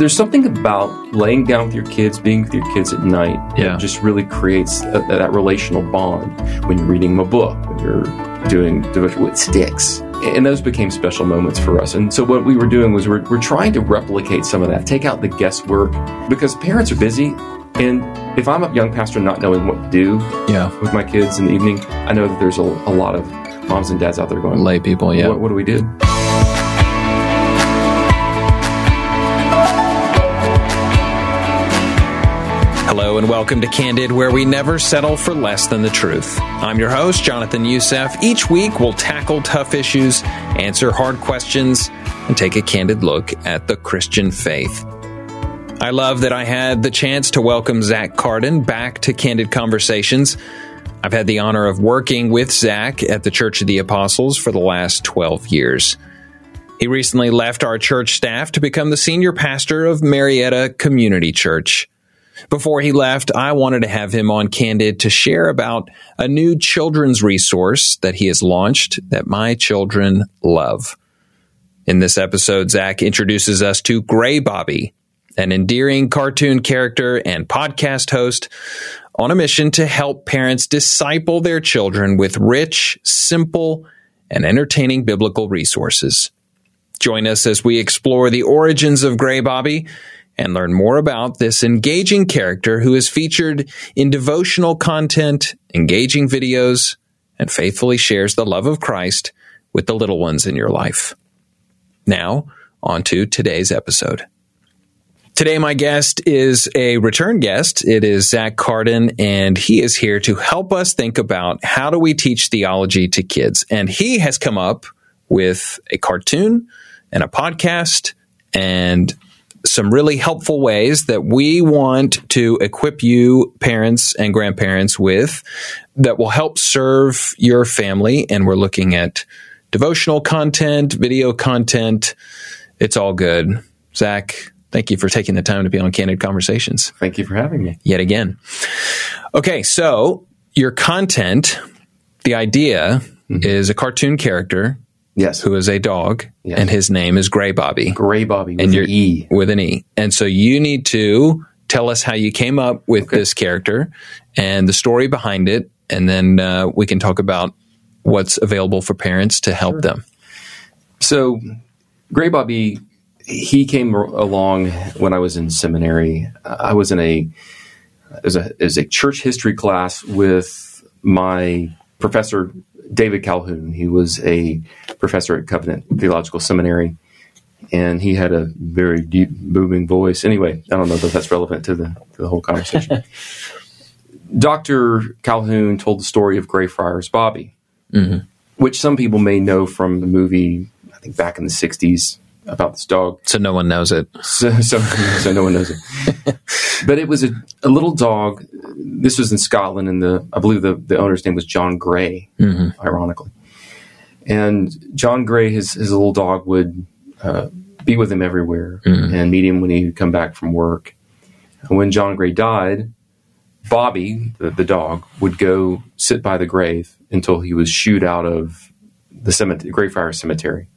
there's something about laying down with your kids, being with your kids at night, Yeah. that just really creates a, that relational bond when you're reading them a book, when you're doing devotion with sticks. And those became special moments for us. And so what we were doing was we're, we're trying to replicate some of that, take out the guesswork, because parents are busy. And if I'm a young pastor not knowing what to do Yeah. with my kids in the evening, I know that there's a, a lot of moms and dads out there going, Lay people. Yeah. what, what do we do? And welcome to Candid, where we never settle for less than the truth. I'm your host, Jonathan Youssef. Each week, we'll tackle tough issues, answer hard questions, and take a candid look at the Christian faith. I love that I had the chance to welcome Zack Carden back to Candid Conversations. I've had the honor of working with Zack at the Church of the Apostles for the last 12 years. He recently left our church staff to become the senior pastor of Marietta Community Church. Before he left, I wanted to have him on Candid to share about a new children's resource that he has launched that my children love. In this episode, Zack introduces us to Greybobby, an endearing cartoon character and podcast host on a mission to help parents disciple their children with rich, simple, and entertaining biblical resources. Join us as we explore the origins of Greybobby and learn more about this engaging character who is featured in devotional content, engaging videos, and faithfully shares the love of Christ with the little ones in your life. Now, on to today's episode. Today, my guest is a return guest. It is Zack Carden, and he is here to help us think about how do we teach theology to kids. And he has come up with a cartoon and a podcast and some really helpful ways that we want to equip you, parents and grandparents, with that will help serve your family. And we're looking at devotional content, video content. It's all good. Zack, thank you for taking the time to be on Candid Conversations Thank you for having me. yet again. Okay, so your content, the idea mm-hmm. is a cartoon character Yes. who is a dog, Yes. and his name is Greybobby Gray Bobby with and an E. with an E. And so you need to tell us how you came up with this character and the story behind it, and then uh, we can talk about what's available for parents to help them. So, Greybobby, he came along when I was in seminary. I was in a as a as a church history class with my professor David Calhoun. He was a professor at Covenant Theological Seminary, and he had a very deep, booming voice. Anyway, I don't know if that's relevant to the to the whole conversation. Dr. Calhoun told the story of Greyfriars Bobby, mm-hmm. which some people may know from the movie, I think back in the 60s, about this dog. So no one knows it. So, so, so no one knows it. but it was a, a little dog. This was in Scotland, and the I believe the, the owner's name was John Gray, ironically. And John Gray, his, his little dog, would uh, be with him everywhere and meet him when he would come back from work. And when John Gray died, Bobby, the, the dog, would go sit by the grave until he was shooed out of the cemetery, Greyfriars Cemetery.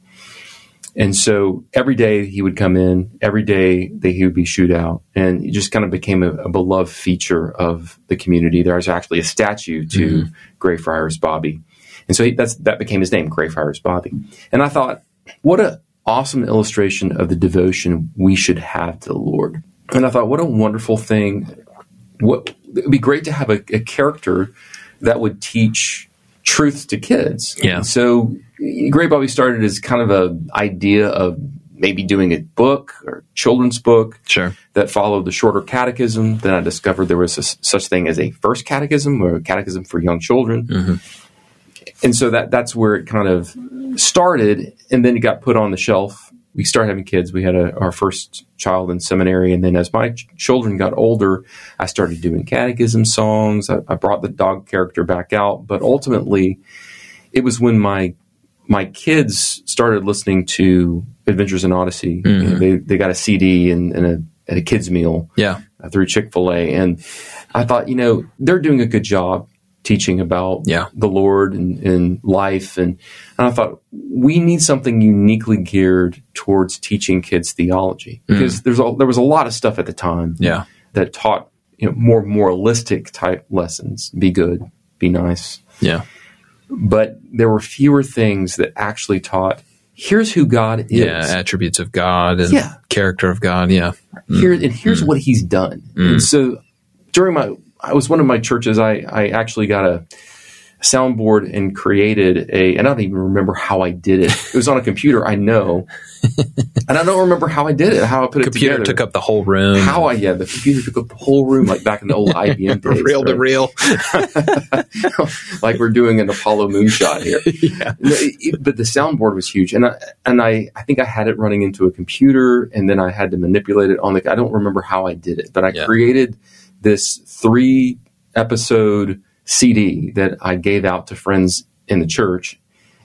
And so every day he would come in, every day that he would be shooed out, and it just kind of became a, a beloved feature of the community. There was actually a statue to mm-hmm. Greyfriars Bobby, and so he, that's that became his name, Greyfriars Bobby. And I thought, what a awesome illustration of the devotion we should have to the Lord. And I thought, what a wonderful thing. What it would be great to have a, a character that would teach truth to kids. Yeah. So Greybobby started as kind of a idea of maybe doing a book or children's book Sure. that followed the shorter catechism. Then I discovered there was a, such thing as a first catechism or a catechism for young children. Mm-hmm. And so that that's where it kind of started, and then it got put on the shelf. We started having kids. We had a, our first child in seminary, and then as my ch- children got older, I started doing catechism songs. I, I brought the dog character back out, but ultimately, it was when my my kids started listening to Adventures in Odyssey. You know, they they got a CD and, and a, at a kids meal Yeah. uh, through Chick fil A. And I thought, you know, they're doing a good job. Teaching about Yeah. the Lord and, and life. And, and I thought, we need something uniquely geared towards teaching kids theology mm. because there's a, there was a lot of stuff at the time Yeah. that taught you know, more moralistic type lessons be good, be nice. Yeah. But there were fewer things that actually taught here's who God is. Yeah. Attributes of God and Yeah. character of God. Yeah. here mm. and here's mm. what he's done. And so during my I was one of my churches I I actually got a soundboard and created a and I don't even remember how I did it. It was on a computer, I know. and I don't remember how I did it, how I put Computer it together. took up the whole room. how I yeah, the computer took up the whole room like back in the old IBM days. reel to right? reel. like we're doing an Apollo moonshot here. yeah. No, it- it- but the soundboard was huge, and I, and I, I think I had it running into a computer, and then I had to manipulate it on the. I don't remember how I did it, but I Yeah. created this three episode CD that I gave out to friends in the church,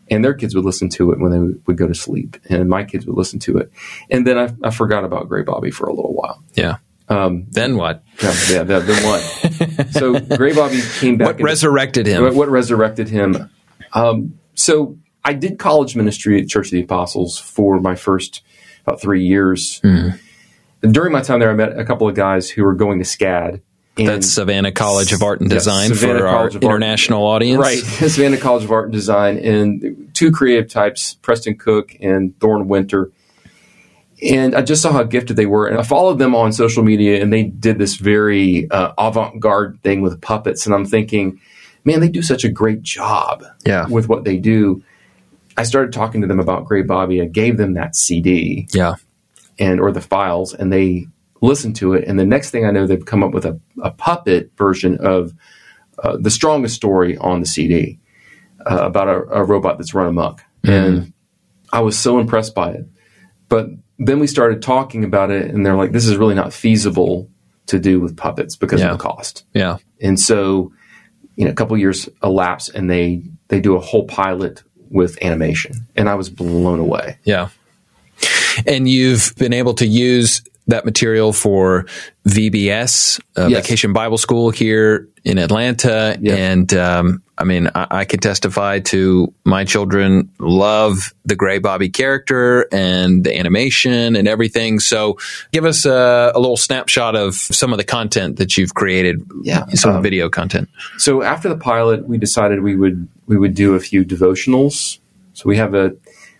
and their kids would listen to it when they would go to sleep, and my kids would listen to it, and then I, I forgot about Greybobby for a little while. Yeah. Um, Then what? yeah, yeah, the, the one. so Greybobby came back. What resurrected him? what, what resurrected him? Um, so I did college ministry at Church of the Apostles for my first about three years. Mm-hmm. During my time there, I met a couple of guys who were going to SCAD. And, That's Savannah College of Art and Design Savannah for our College Art. international audience. right, Savannah College of Art and Design, and two creative types, Preston Cook and Thorne Winter. And I just saw how gifted they were, and I followed them on social media, and they did this very uh, avant-garde thing with puppets, and I'm thinking, man, they do such a great job Yeah. with what they do. I started talking to them about Greybobby. I gave them that CD Yeah. and or the files, and they listened to it. And the next thing I know, they've come up with a, a puppet version of uh, the strongest story on the CD uh, about a, a robot that's run amok. And I was so impressed by it. But then we started talking about it, and they're like, "This is really not feasible to do with puppets because Yeah. of the cost." Yeah. And so, you know, a couple years elapse, and they they do a whole pilot with animation, and I was blown away. Yeah. And you've been able to use that material for VBS, uh, Yes. Vacation Bible School here in Atlanta. And um, I mean, I, I can testify to my children love the Greybobby character and the animation and everything. So give us a, a little snapshot of some of the content that you've created, Yeah. some Um, video content. So after the pilot, we decided we would we would do a few devotionals. So we have a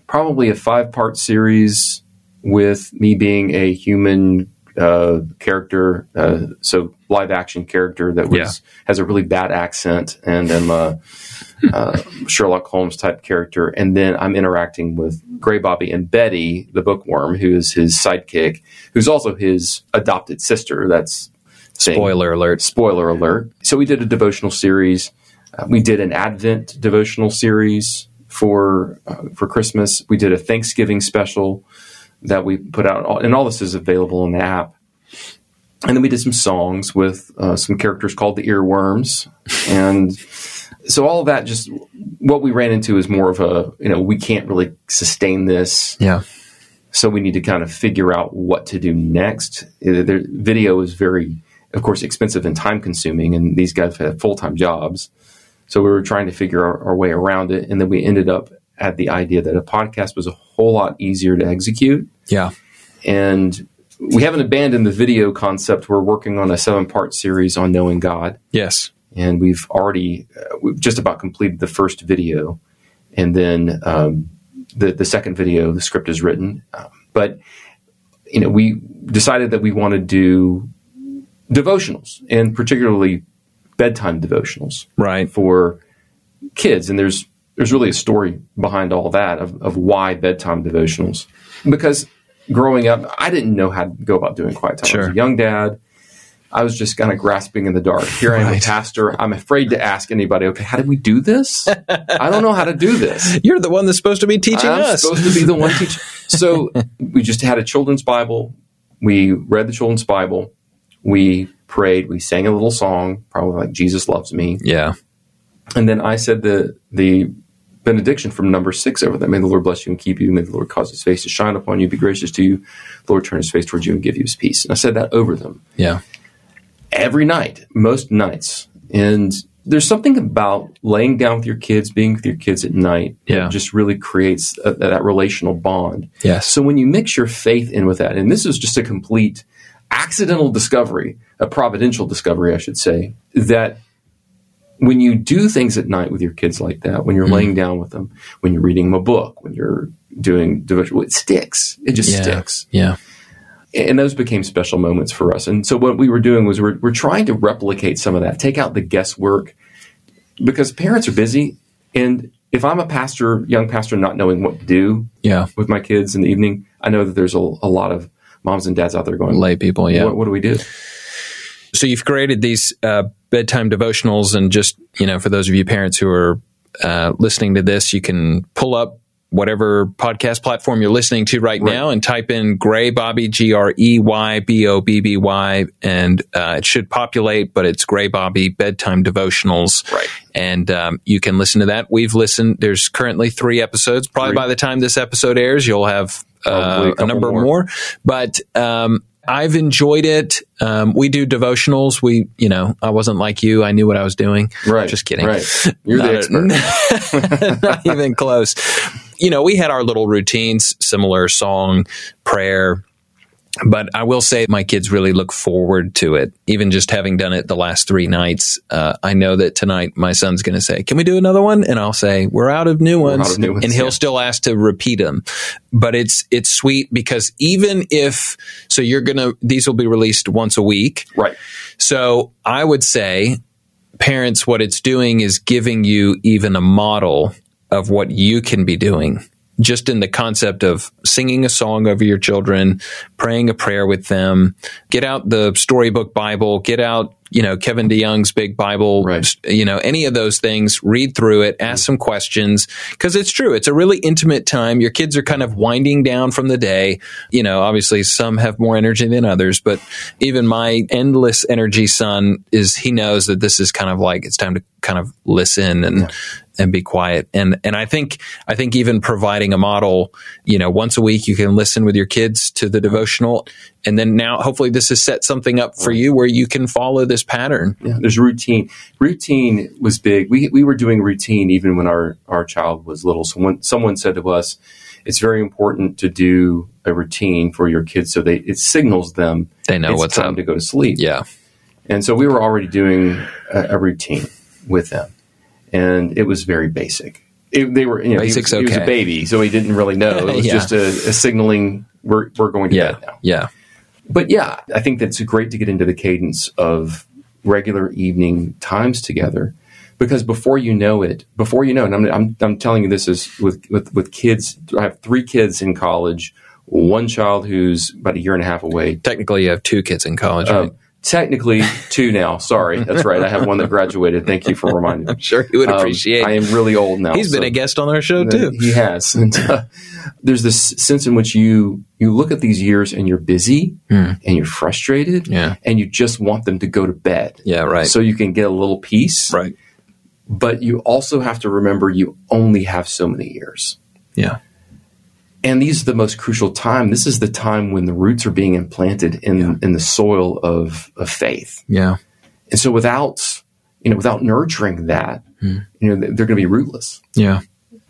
probably a five part series with me being a human uh, character, uh, so live action character that was Yeah. has a really bad accent, and I'm a, uh Sherlock Holmes type character, and then I'm interacting with Greybobby and Betty, the bookworm, who is his sidekick, who's also his adopted sister. That's saying- Spoiler alert. spoiler alert. So we did a devotional series. Uh, we did an Advent devotional series for uh, for Christmas. We did a Thanksgiving special that we put out, and all this is available in the app. And then we did some songs with uh, some characters called the Earworms, and so all of that just what we ran into is more of a you know we can't really sustain this Yeah. so we need to kind of figure out what to do next. Uh, The video is very, of course, expensive and time consuming, and these guys have full time jobs. So we were trying to figure our, our way around it, and then we ended up at the idea that a podcast was a whole lot easier to execute. Yeah. And we haven't abandoned the video concept. We're working on a seven part series on knowing God Yes. and we've already uh, we've just about completed the first video, and then um, the the second video, the script is written. Um, but you know, we decided that we want to do devotionals, and particularly bedtime devotionals Right. for kids. And there's there's really a story behind all that of, of why bedtime devotionals. Because growing up, I didn't know how to go about doing quiet time. I was a young dad. I was just kind of grasping in the dark. Here I am, a pastor. I'm afraid to ask anybody, okay, how did we do this? I don't know how to do this. You're the one that's supposed to be teaching I'm us. supposed to be the one teaching. So we just had a children's Bible. We read the children's Bible. We prayed. We sang a little song, probably like Jesus loves me. yeah. And then I said the the benediction from number six over them. May the Lord bless you and keep you. May the Lord cause his face to shine upon you, be gracious to you. The Lord turn his face towards you and give you his peace. And I said that over them Yeah. every night, most nights. And there's something about laying down with your kids, being with your kids at night, Yeah. just really creates a, that relational bond. Yes. So when you mix your faith in with that, and this is just a complete accidental discovery, a providential discovery, I should say, that when you do things at night with your kids like that, when you're Mm-hmm. laying down with them, when you're reading them a book, when you're doing devotion, it sticks. It just yeah. sticks Yeah. and those became special moments for us. And so what we were doing was we're, we're trying to replicate some of that, take out the guesswork, because parents are busy. And if I'm a pastor, young pastor, not knowing what to do Yeah. with my kids in the evening, I know that there's a, a lot of moms and dads out there going, Lay people. Yeah. what, what do we do? So you've created these uh, bedtime devotionals, and just you know, for those of you parents who are uh, listening to this, you can pull up whatever podcast platform you're listening to right, now and type in Greybobby G R E Y B O B B Y, and uh, it should populate. But it's Greybobby bedtime devotionals, Right. And um, you can listen to that. We've listened. There's currently three episodes. Probably Three. by the time this episode airs, you'll have Probably a uh, a number more. more. But um, I've enjoyed it. Um, we do devotionals. We, you know, I wasn't like you. I knew what I was doing. Right. Just kidding. Right. You're the expert. Not even close. You know, we had our little routines, similar song, prayer. But I will say my kids really look forward to it. Even just having done it the last three nights, uh, I know that tonight my son's going to say, "Can we do another one?" And I'll say, "We're out of new ones,", of new ones, and he'll yeah. still ask to repeat them. But it's it's sweet because even if so, you're gonna these will be released once a week. Right. So I would say, parents, what it's doing is giving you even a model of what you can be doing. Just in the concept of singing a song over your children, praying a prayer with them, get out the storybook Bible, get out, you know, Kevin DeYoung's big Bible, Right. you know, any of those things, read through it, ask mm-hmm. some questions. Cause it's true. It's a really intimate time. Your kids are kind of winding down from the day. You know, obviously some have more energy than others, but even my endless energy son is, he knows that this is kind of like, it's time to kind of listen and, and be quiet. And, and I think, I think even providing a model, you know, once a week you can listen with your kids to the devotional. And then now hopefully this has set something up for you where you can follow this pattern. Yeah, there's routine. Routine was big. We we were doing routine even when our our child was little. So when someone said to us, "It's very important to do a routine for your kids, so they it signals them They know it's what's time up. to go to sleep." Yeah. And so we were already doing a, a routine with them, and it was very basic. It, they were, you know, he was- Basic's he was, a baby, so he didn't really know. It was Yeah. just a, a signaling we're we're going to Yeah. bed now Yeah. but yeah, I think that's great to get into the cadence of regular evening times together. Because before you know it, before you know and I'm, I'm, I'm telling you this is with, with, with kids. I have three kids in college, one child who's about a year and a half away. Technically, you have two kids in college. right? Um, technically, two now. Sorry, that's right. I have one that graduated. Thank you for reminding me. I'm sure he would Um, appreciate. I am really old now. He's been a guest on our show too. he has. And, uh, there's this sense in which you you look at these years and you're busy and you're frustrated. Yeah. and you just want them to go to bed. Yeah, right. So you can get a little peace. right. But you also have to remember you only have so many years. Yeah. And these are the most crucial time. This is the time when the roots are being implanted in in the soil of, of faith. Yeah. And so without you know without nurturing that, Hmm. you know they're going to be rootless. Yeah.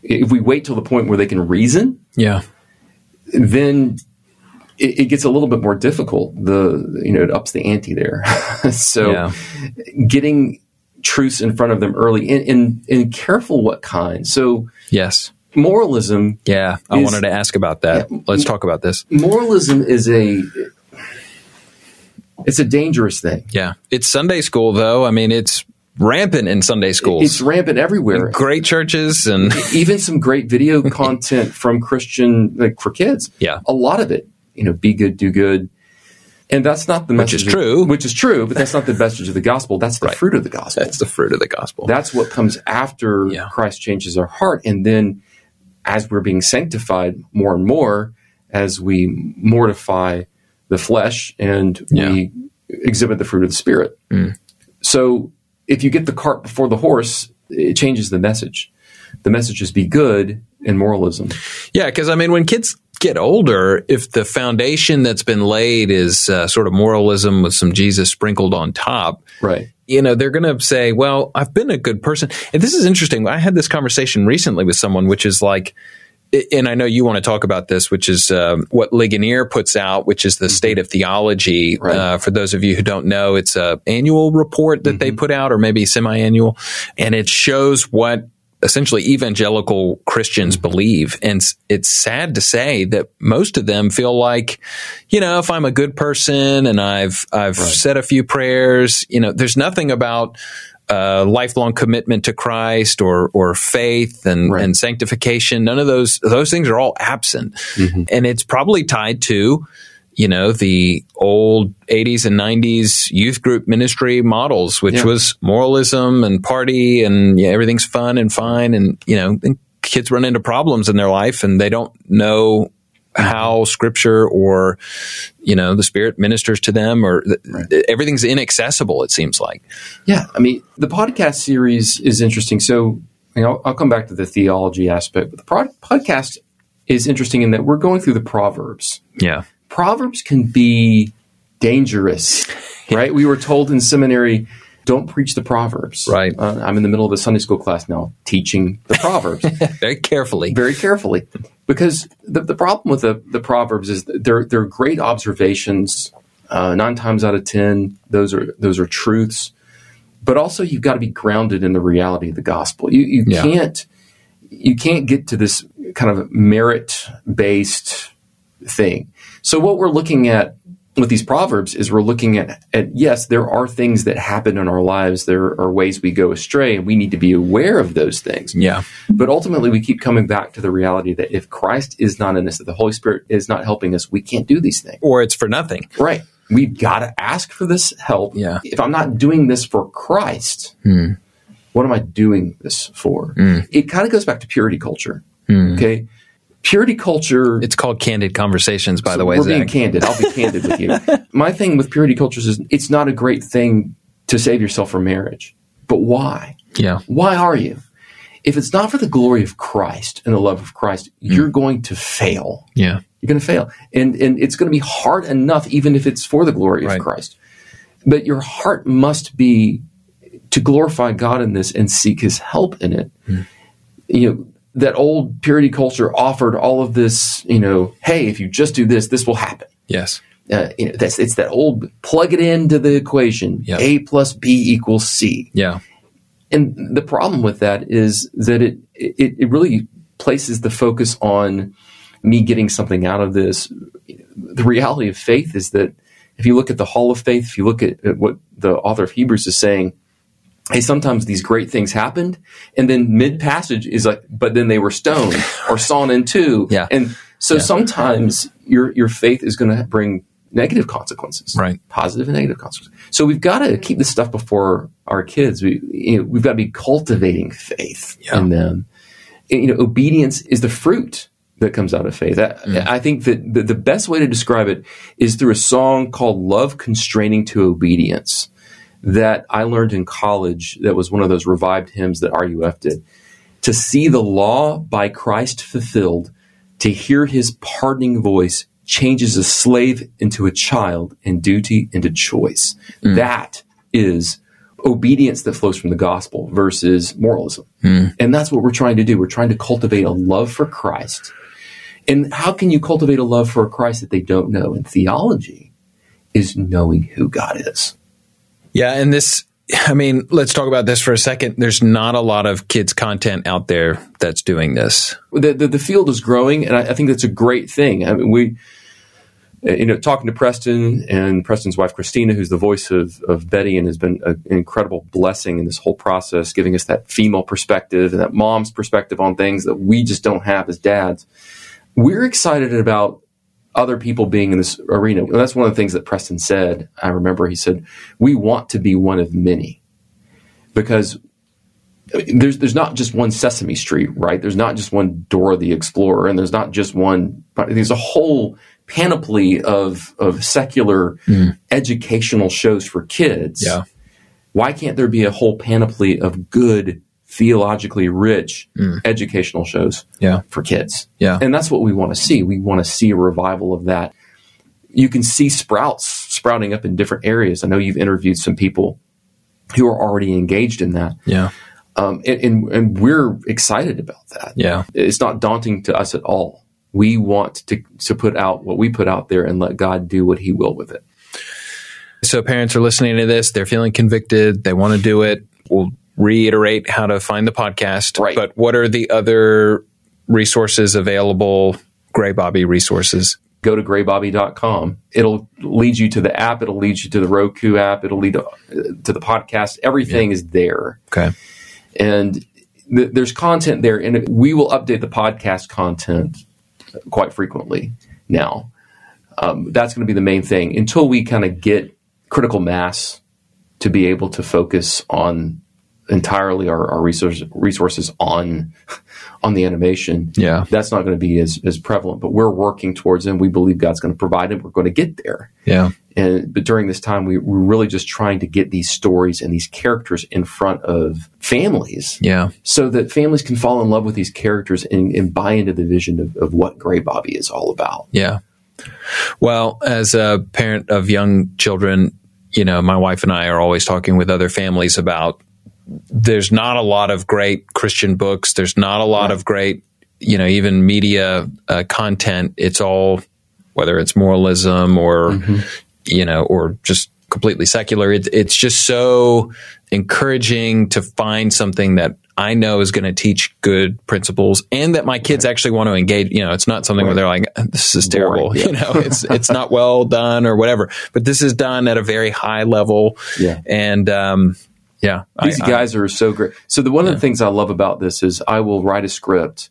If we wait till the point where they can reason, Yeah. then it, it gets a little bit more difficult. The you know it ups the ante there. so Yeah. getting truths in front of them early and, and and careful what kind. So Yes. Moralism Yeah. I Is- wanted to ask about that. Let's talk about this. moralism is a it's a dangerous thing. Yeah. It's Sunday school though. I mean, it's rampant in Sunday schools. It's rampant everywhere. Great churches and Even some great video content from Christian like for kids. Yeah. a lot of it. You know, be good, do good. And that's not the Which message. is of- true. which is true, but that's not the message of the gospel. That's the fruit of the gospel. that's the fruit of the gospel. That's what comes after Yeah. Christ changes our heart. And then as we're being sanctified more and more, as we mortify the flesh and we exhibit the fruit of the Spirit. Mm. So if you get the cart before the horse, it changes the message. The message is be good and moralism. Yeah, because I mean, when kids get older, if the foundation that's been laid is uh, sort of moralism with some Jesus sprinkled on top, Right. You know, they're going to say, well, I've been a good person. And this is interesting. I had this conversation recently with someone, which is like, and I know you want to talk about this, which is um, what Ligonier puts out, which is the mm-hmm. state of theology. Right. Uh, for those of you who don't know, it's a annual report that mm-hmm. they put out, or maybe semi-annual, and it shows what essentially evangelical Christians believe. And it's sad to say that most of them feel like, you know, if I'm a good person and I've, I've right. said a few prayers, you know, there's nothing about, uh, lifelong commitment to Christ or or faith and, right. and sanctification. None of those those things are all absent, mm-hmm. and it's probably tied to you know, the old 80s and 90s youth group ministry models, which yeah. was moralism and party and yeah, everything's fun and fine. And, you know, and kids run into problems in their life and they don't know how scripture or, you know, the spirit ministers to them or right. everything's inaccessible, it seems like. Yeah. I mean, the podcast series is interesting. So, you know, I'll come back to the theology aspect, but the podcast is interesting in that we're going through the Proverbs. Yeah. Proverbs can be dangerous, right? we were told in seminary, don't preach the Proverbs. Right. Uh, I'm in the middle of a Sunday school class now teaching the Proverbs. very carefully. Very carefully. Because the, the problem with the, the Proverbs is they're, they're great observations. Uh, nine times out of ten, those are those are truths. But also, you've got to be grounded in the reality of the gospel. You, you yeah. can't you can't get to this kind of merit based thing. So what we're looking at with these proverbs is we're looking at, at yes, there are things that happen in our lives. There are ways we go astray, and we need to be aware of those things. Yeah. But ultimately, we keep coming back to the reality that if Christ is not in us, that the Holy Spirit is not helping us, we can't do these things. Or it's for nothing. Right. We've got to ask for this help. Yeah. If I'm not doing this for Christ, hmm. what am I doing this for? Hmm. It kind of goes back to purity culture. Hmm. Okay purity culture. It's called candid conversations, by so the way. We're Zack. being candid. I'll be candid with you. My thing with purity cultures is it's not a great thing to save yourself from marriage. But why? Yeah. Why are you? If it's not for the glory of Christ and the love of Christ, mm. you're going to fail. Yeah. You're going to fail. And and it's going to be hard enough even if it's for the glory right. of Christ. But your heart must be to glorify God in this and seek his help in it. Mm. You know, that old purity culture offered all of this, you know, hey, if you just do this, this will happen. Yes. Uh, you know, that's it's that old plug it into the equation. Yep. A plus B equals C. Yeah. And the problem with that is that it, it it really places the focus on me getting something out of this. The reality of faith is that if you look at the Hall of Faith, if you look at, at what the author of Hebrews is saying, hey, sometimes these great things happened, and then mid passage is like, but then they were stoned or sawn in two. Yeah. And so yeah. sometimes your your faith is going to bring negative consequences, right? Positive and negative consequences. So we've got to keep this stuff before our kids. We you know, we've got to be cultivating faith yeah. in them. You know, obedience is the fruit that comes out of faith. I, mm. I think that the, the best way to describe it is through a song called "Love Constraining to Obedience." That I learned in college that was one of those revived hymns that RUF did. To see the law by Christ fulfilled, to hear his pardoning voice changes a slave into a child and duty into choice. Mm. That is obedience that flows from the gospel versus moralism. Mm. And that's what we're trying to do. We're trying to cultivate a love for Christ. And how can you cultivate a love for a Christ that they don't know? And theology is knowing who God is. Yeah, and this I mean, let's talk about this for a second. There's not a lot of kids content out there that's doing this. The the, the field is growing, and I, I, think that's a great thing. I mean, we, uh, you know, talking to Preston and Preston's wife Christina, who's the voice of of Betty, and has been an incredible blessing in this whole process, giving us that female perspective and that mom's perspective on things that we just don't have as dads. We're excited about other people being in this arena. That's one of the things that Preston said. I remember he said, "We want to be one of many," because there's there's not just one Sesame Street, right? There's not just one Dora the Explorer, and there's not just one. There's a whole panoply of of secular mm. educational shows for kids. Yeah. Why can't there be a whole panoply of good theologically rich mm. educational shows yeah. for kids. Yeah. And that's what we want to see. We want to see a revival of that. You can see sprouts sprouting up in different areas. I know you've interviewed some people who are already engaged in that. Yeah. Um, and, and, and we're excited about that. Yeah. It's not daunting to us at all. We want to, to put out what we put out there and let God do what he will with it. So parents are listening to this, they're feeling convicted, they want to do it. We'll reiterate how to find the podcast. Right. But what are the other resources available, Greybobby resources? Go to greybobby.com. It'll lead you to the app. It'll lead you to the Roku app. It'll lead to, to the podcast. Everything yeah. is there. Okay. And th- there's content there. And we will update the podcast content quite frequently now. Um, that's going to be the main thing until we kind of get critical mass to be able to focus on entirely our, our resource, resources on on the animation. Yeah, that's not going to be as, as prevalent. But we're working towards it. and We believe God's going to provide it. We're going to get there. Yeah. And but during this time, we, we're really just trying to get these stories and these characters in front of families. Yeah. So that families can fall in love with these characters and, and buy into the vision of, of what Greybobby is all about. Yeah. Well, as a parent of young children, you know, my wife and I are always talking with other families about there's not a lot of great Christian books. There's not a lot right. of great, you know, even media uh, content. It's all whether it's moralism or, mm-hmm. you know, or just completely secular. It, it's just so encouraging to find something that I know is going to teach good principles and that my kids right. actually want to engage. You know, it's not something right. where they're like, this is terrible. Yeah. You know, it's, it's not well done or whatever, but this is done at a very high level. Yeah. And, um, yeah, these I, guys I, are so great. So the one yeah. of the things I love about this is I will write a script,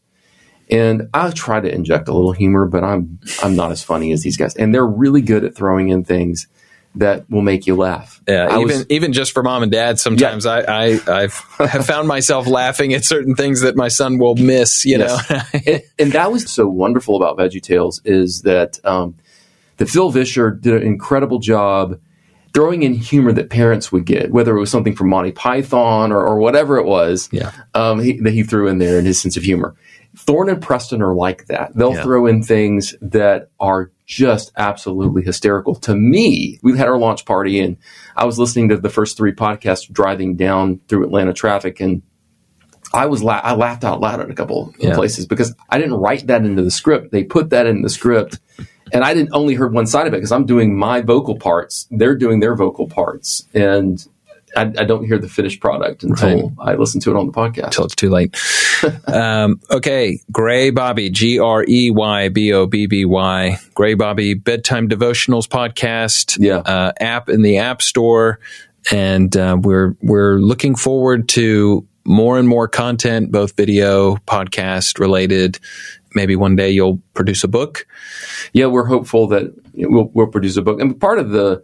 and I try to inject a little humor, but I'm I'm not as funny as these guys, and they're really good at throwing in things that will make you laugh. Yeah, I even was, even just for mom and dad, sometimes yeah. I, I I've have found myself laughing at certain things that my son will miss. You yes. know, and, and, that was so wonderful about Veggie Tales is that um, that Phil Vischer did an incredible job throwing in humor that parents would get, whether it was something from Monty Python or, or whatever it was, yeah. um, he, that he threw in there in his sense of humor. Thorne and Preston are like that. They'll yeah. throw in things that are just absolutely hysterical. To me, we had our launch party and I was listening to the first three podcasts driving down through Atlanta traffic and I was la- I laughed out loud at a couple yeah. places because I didn't write that into the script. They put that in the script and I didn't only heard one side of it because I'm doing my vocal parts. They're doing their vocal parts. And I, I, don't hear the finished product until right. I listen to it on the podcast. Until it's too late. um, okay. Greybobby, G R E Y B O B B Y. Greybobby Bedtime Devotionals Podcast. Yeah. Uh, app in the App Store. And uh, we're, we're looking forward to more and more content, both video, podcast related. Maybe one day you'll produce a book. Yeah, we're hopeful that we'll, we'll produce a book. And part of the,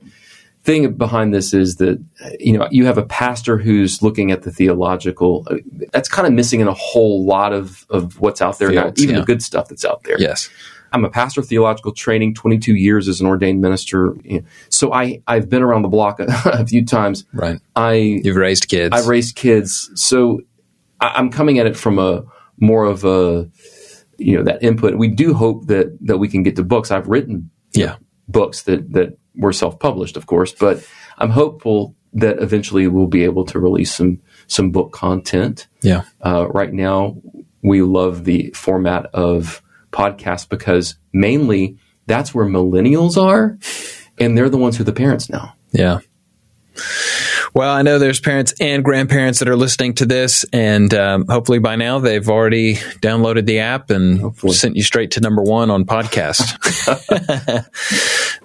thing behind this is that you know you have a pastor who's looking at the theological that's kind of missing in a whole lot of of what's out there Fields, now even yeah. the good stuff that's out there. Yes. I'm a pastor of theological training 22 years as an ordained minister. So i i've been around the block a, a few times. Right. I you've raised kids. I've raised kids. So I, i'm coming at it from a more of a you know that input we do hope that that we can get to books i've written yeah books that that were self-published, of course, but I'm hopeful that eventually we'll be able to release some some book content. Yeah. Uh, right now, we love the format of podcast because mainly that's where millennials are, and they're the ones who are the parents now. Yeah. Well, I know there's parents and grandparents that are listening to this, and um, hopefully by now they've already downloaded the app and hopefully. sent you straight to number one on podcast.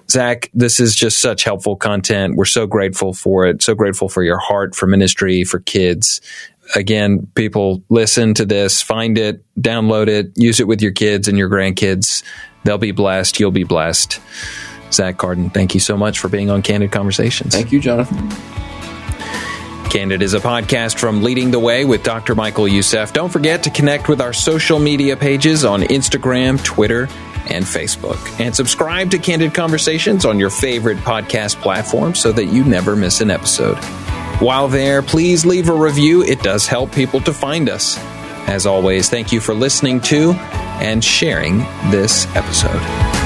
Zack, this is just such helpful content. We're so grateful for it. So grateful for your heart for ministry, for kids. Again, people listen to this, find it, download it, use it with your kids and your grandkids. They'll be blessed. You'll be blessed. Zack Carden, thank you so much for being on Candid Conversations. Thank you, Jonathan. Candid is a podcast from Leading the Way with Dr. Michael Youssef. Don't forget to connect with our social media pages on Instagram, Twitter, and Facebook. And subscribe to Candid Conversations on your favorite podcast platform so that you never miss an episode. While there, please leave a review. It does help people to find us. As always, thank you for listening to and sharing this episode.